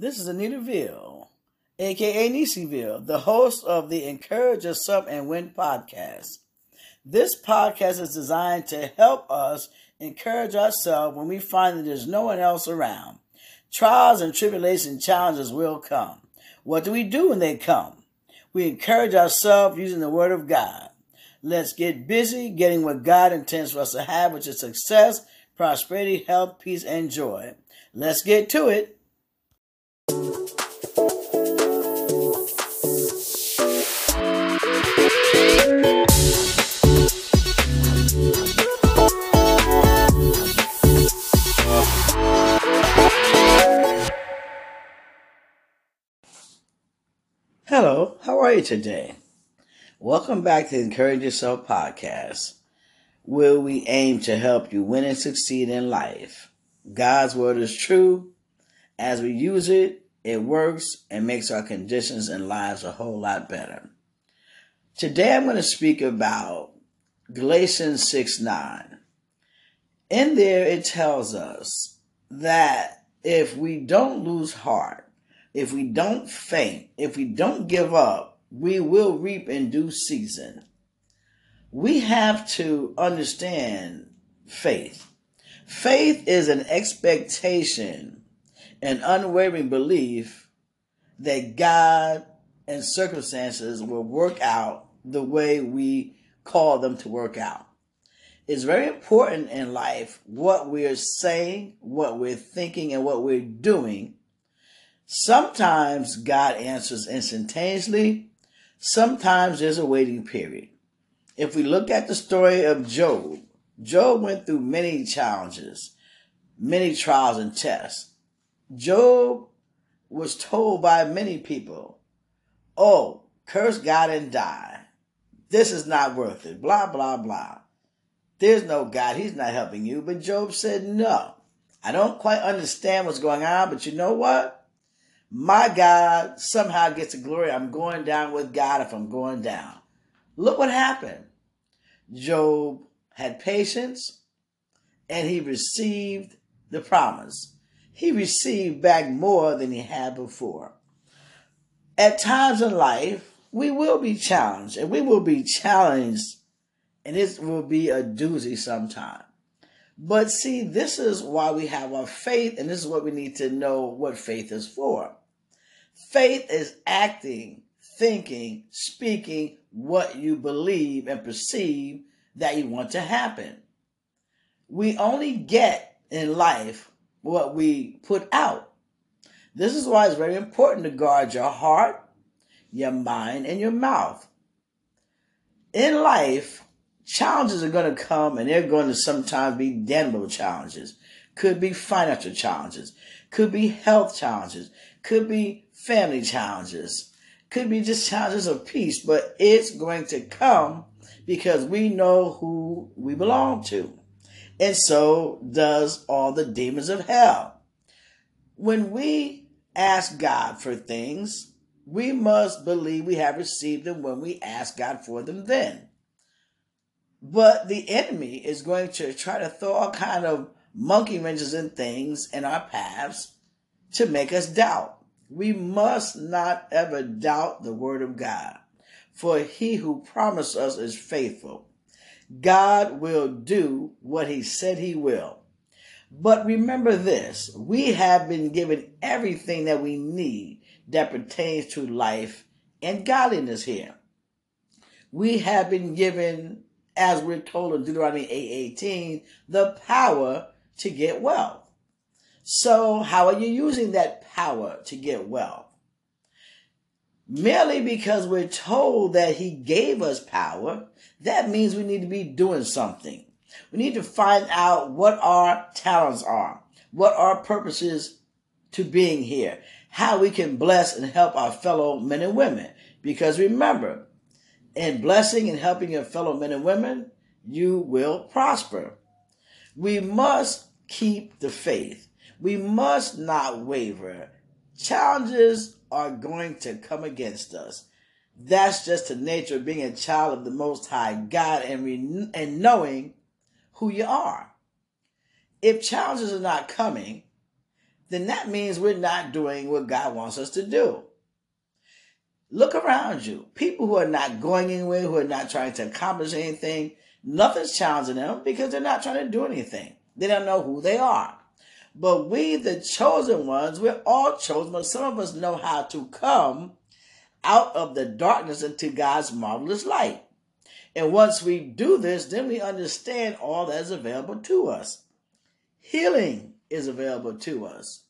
This is Anita Veal, aka Nisiville, the host of the Encourage Yourself and Win podcast. This podcast is designed to help us encourage ourselves when we find that there's no one else around. Trials and tribulation challenges will come. What do we do when they come? We encourage ourselves using the Word of God. Let's get busy getting what God intends for us to have, which is success, prosperity, health, peace, and joy. Let's get to it. Hello, how are you today? Welcome back to the Encourage Yourself podcast, where we aim to help you win and succeed in life. God's word is true. As we use it, it works and makes our conditions and lives a whole lot better. Today I'm going to speak about Galatians 6 9. In there, it tells us that if we don't lose heart, if we don't faint, if we don't give up, we will reap in due season. We have to understand faith. Faith is an expectation, an unwavering belief that God and circumstances will work out the way we call them to work out. It's very important in life what we're saying, what we're thinking, and what we're doing Sometimes God answers instantaneously. Sometimes there's a waiting period. If we look at the story of Job, Job went through many challenges, many trials and tests. Job was told by many people, Oh, curse God and die. This is not worth it. Blah, blah, blah. There's no God. He's not helping you. But Job said, No. I don't quite understand what's going on, but you know what? my God somehow gets the glory. I'm going down with God if I'm going down. Look what happened. Job had patience and he received the promise. He received back more than he had before. At times in life, we will be challenged and we will be challenged and it will be a doozy sometime. But see, this is why we have our faith, and this is what we need to know what faith is for. Faith is acting, thinking, speaking what you believe and perceive that you want to happen. We only get in life what we put out. This is why it's very important to guard your heart, your mind, and your mouth. In life, challenges are going to come and they're going to sometimes be damnable challenges. Could be financial challenges, could be health challenges, could be family challenges, could be just challenges of peace, but it's going to come because we know who we belong to. And so does all the demons of hell. When we ask God for things, we must believe we have received them when we ask God for them then. But the enemy is going to try to throw all kind of monkey wrenches and things in our paths to make us doubt. We must not ever doubt the word of God, for he who promised us is faithful. God will do what he said he will. But remember this, we have been given everything that we need that pertains to life and godliness here. We have been given, as we're told in Deuteronomy 8:18, the power to get wealth. So, how are you using that power to get wealth? Merely because we're told that He gave us power, that means we need to be doing something. We need to find out what our talents are, what our purposes to being here, how we can bless and help our fellow men and women. Because remember, in blessing and helping your fellow men and women, you will prosper. We must keep the faith. We must not waver. Challenges are going to come against us. That's just the nature of being a child of the Most High God and, re- and knowing who you are. If challenges are not coming, then that means we're not doing what God wants us to do. Look around you. People who are not going anywhere, who are not trying to accomplish anything, nothing's challenging them because they're not trying to do anything. They don't know who they are. But we, the chosen ones, we're all chosen, but some of us know how to come out of the darkness into God's marvelous light. And once we do this, then we understand all that is available to us. Healing is available to us.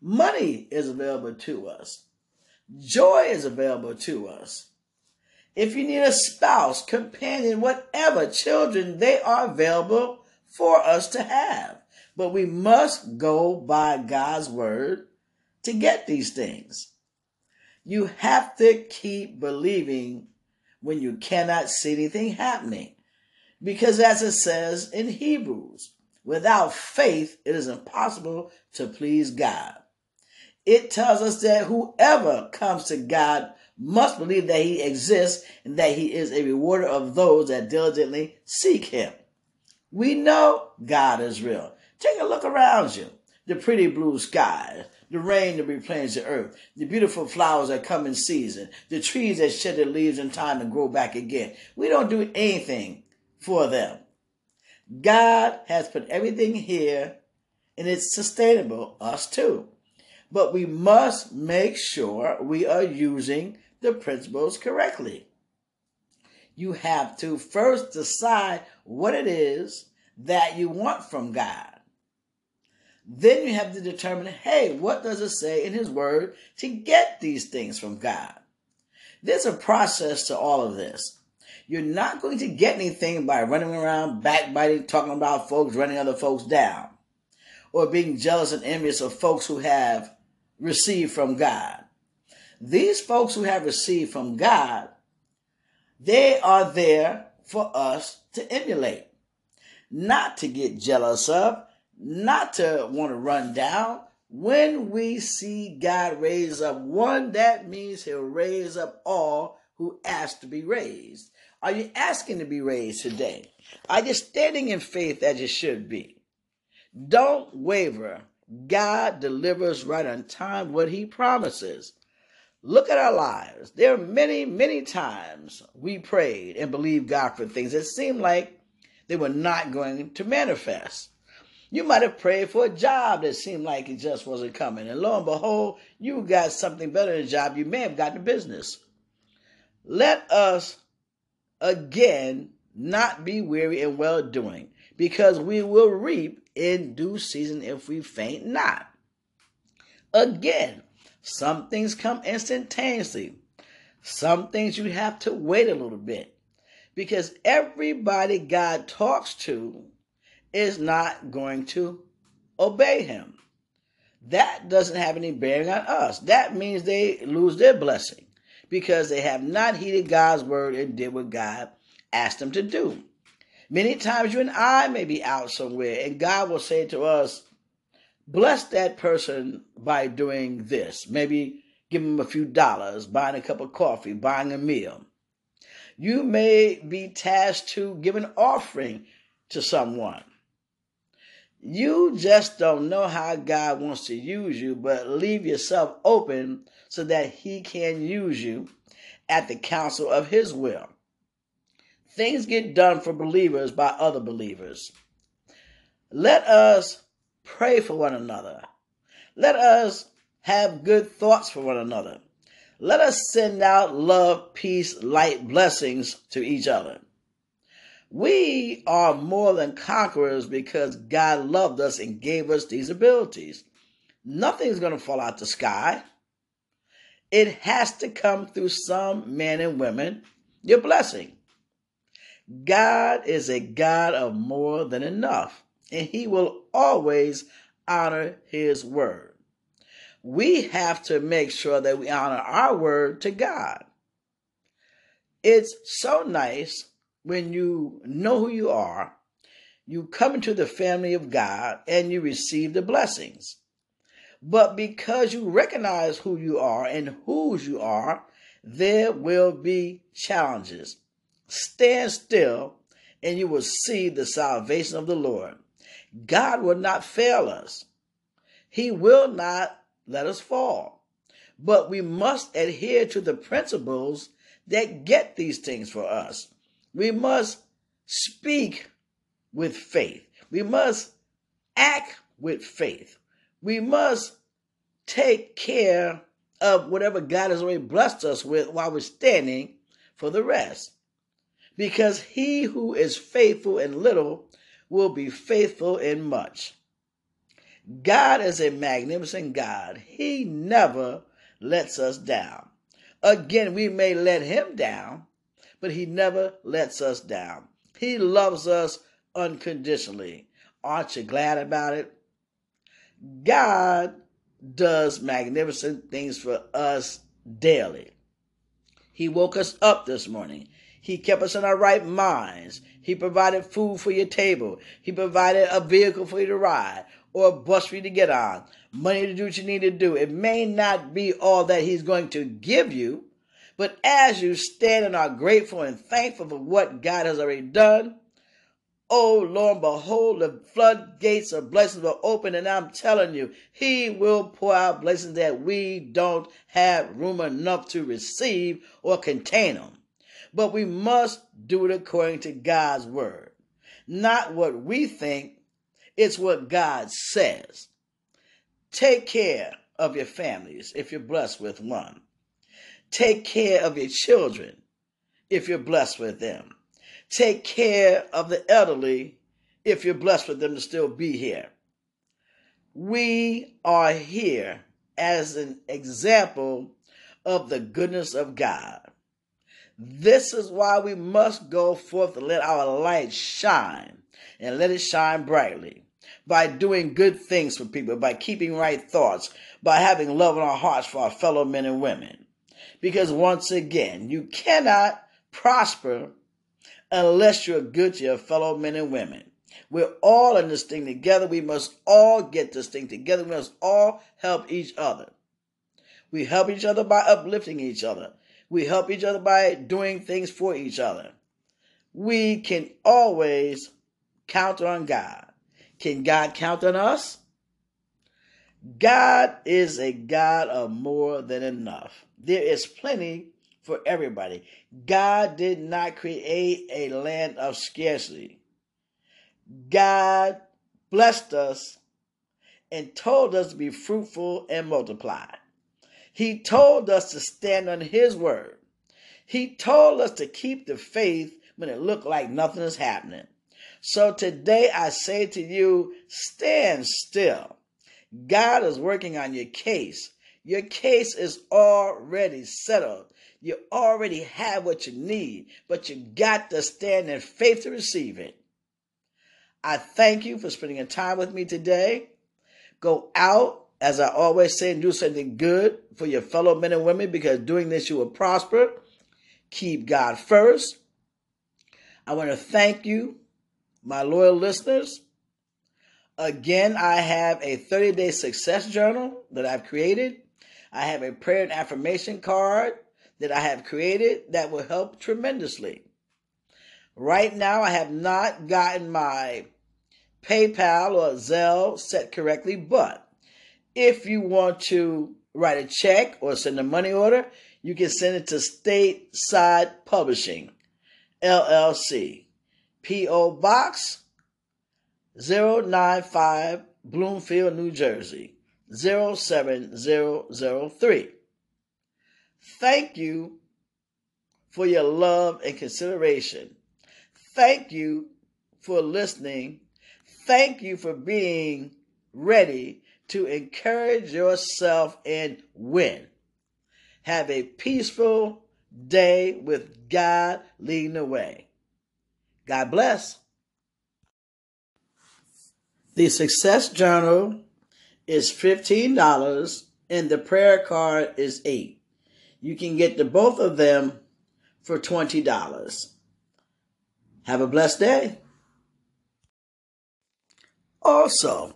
Money is available to us. Joy is available to us. If you need a spouse, companion, whatever, children, they are available for us to have. But we must go by God's word to get these things. You have to keep believing when you cannot see anything happening. Because as it says in Hebrews, without faith, it is impossible to please God. It tells us that whoever comes to God must believe that he exists and that he is a rewarder of those that diligently seek him. We know God is real. Take a look around you. The pretty blue skies, the rain that replenish the earth, the beautiful flowers that come in season, the trees that shed their leaves in time and grow back again. We don't do anything for them. God has put everything here and it's sustainable, us too. But we must make sure we are using the principles correctly. You have to first decide what it is that you want from God. Then you have to determine, hey, what does it say in his word to get these things from God? There's a process to all of this. You're not going to get anything by running around backbiting, talking about folks, running other folks down, or being jealous and envious of folks who have received from God. These folks who have received from God, they are there for us to emulate, not to get jealous of, not to want to run down. When we see God raise up one, that means he'll raise up all who ask to be raised. Are you asking to be raised today? Are you standing in faith as you should be? Don't waver. God delivers right on time what he promises. Look at our lives. There are many, many times we prayed and believed God for things that seemed like they were not going to manifest. You might have prayed for a job that seemed like it just wasn't coming. And lo and behold, you got something better than a job. You may have gotten a business. Let us again not be weary in well doing, because we will reap in due season if we faint not. Again, some things come instantaneously. Some things you have to wait a little bit. Because everybody God talks to is not going to obey him. That doesn't have any bearing on us. That means they lose their blessing because they have not heeded God's word and did what God asked them to do. Many times you and I may be out somewhere and God will say to us, bless that person by doing this. Maybe give them a few dollars, buying a cup of coffee, buying a meal. You may be tasked to give an offering to someone. You just don't know how God wants to use you, but leave yourself open so that He can use you at the counsel of His will. Things get done for believers by other believers. Let us pray for one another. Let us have good thoughts for one another. Let us send out love, peace, light, blessings to each other. We are more than conquerors because God loved us and gave us these abilities. Nothing's going to fall out the sky. It has to come through some men and women, your blessing. God is a God of more than enough, and He will always honor His word. We have to make sure that we honor our word to God. It's so nice when you know who you are, you come into the family of God and you receive the blessings. But because you recognize who you are and whose you are, there will be challenges. Stand still and you will see the salvation of the Lord. God will not fail us. He will not let us fall. But we must adhere to the principles that get these things for us. We must speak with faith. We must act with faith. We must take care of whatever God has already blessed us with while we're standing for the rest. Because he who is faithful in little will be faithful in much. God is a magnificent God. He never lets us down. Again, we may let him down, but he never lets us down. He loves us unconditionally. Aren't you glad about it? God does magnificent things for us daily. He woke us up this morning. He kept us in our right minds. He provided food for your table. He provided a vehicle for you to ride or a bus for you to get on, money to do what you need to do. It may not be all that He's going to give you, but as you stand and are grateful and thankful for what God has already done, oh, Lord, behold, the floodgates of blessings will open. And I'm telling you, He will pour out blessings that we don't have room enough to receive or contain them. But we must do it according to God's word, not what we think, it's what God says. Take care of your families if you're blessed with one. Take care of your children if you're blessed with them. Take care of the elderly if you're blessed with them to still be here. We are here as an example of the goodness of God. This is why we must go forth and let our light shine and let it shine brightly by doing good things for people, by keeping right thoughts, by having love in our hearts for our fellow men and women. Because once again, you cannot prosper unless you're good to your fellow men and women. We're all in this thing together. We must all get this thing together. We must all help each other. We help each other by uplifting each other. We help each other by doing things for each other. We can always count on God. Can God count on us? God is a God of more than enough. There is plenty for everybody. God did not create a land of scarcity. God blessed us and told us to be fruitful and multiply. He told us to stand on His word. He told us to keep the faith when it looked like nothing is happening. So today I say to you, stand still. God is working on your case. Your case is already settled. You already have what you need, but you got to stand in faith to receive it. I thank you for spending your time with me today. Go out, as I always say, and do something good for your fellow men and women because doing this you will prosper. Keep God first. I want to thank you, my loyal listeners. Again, I have a 30 day success journal that I've created. I have a prayer and affirmation card that I have created that will help tremendously. Right now, I have not gotten my PayPal or Zelle set correctly, but if you want to write a check or send a money order, you can send it to Stateside Publishing, LLC, P.O. Box 095, Bloomfield, New Jersey. 07003. Thank you for your love and consideration. Thank you for listening. Thank you for being ready to encourage yourself and win. Have a peaceful day with God leading the way. God bless. The Success Journal is $15 and the prayer card is 8 You can get the both of them for $20. Have a blessed day. Also,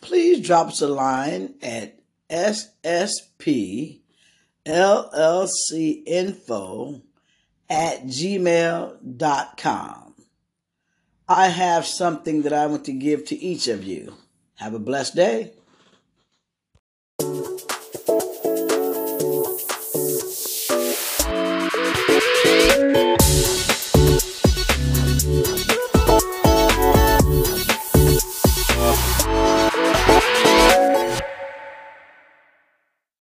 please drop us a line at ssplllcinfo at gmail.com. I have something that I want to give to each of you. Have a blessed day. Thank you.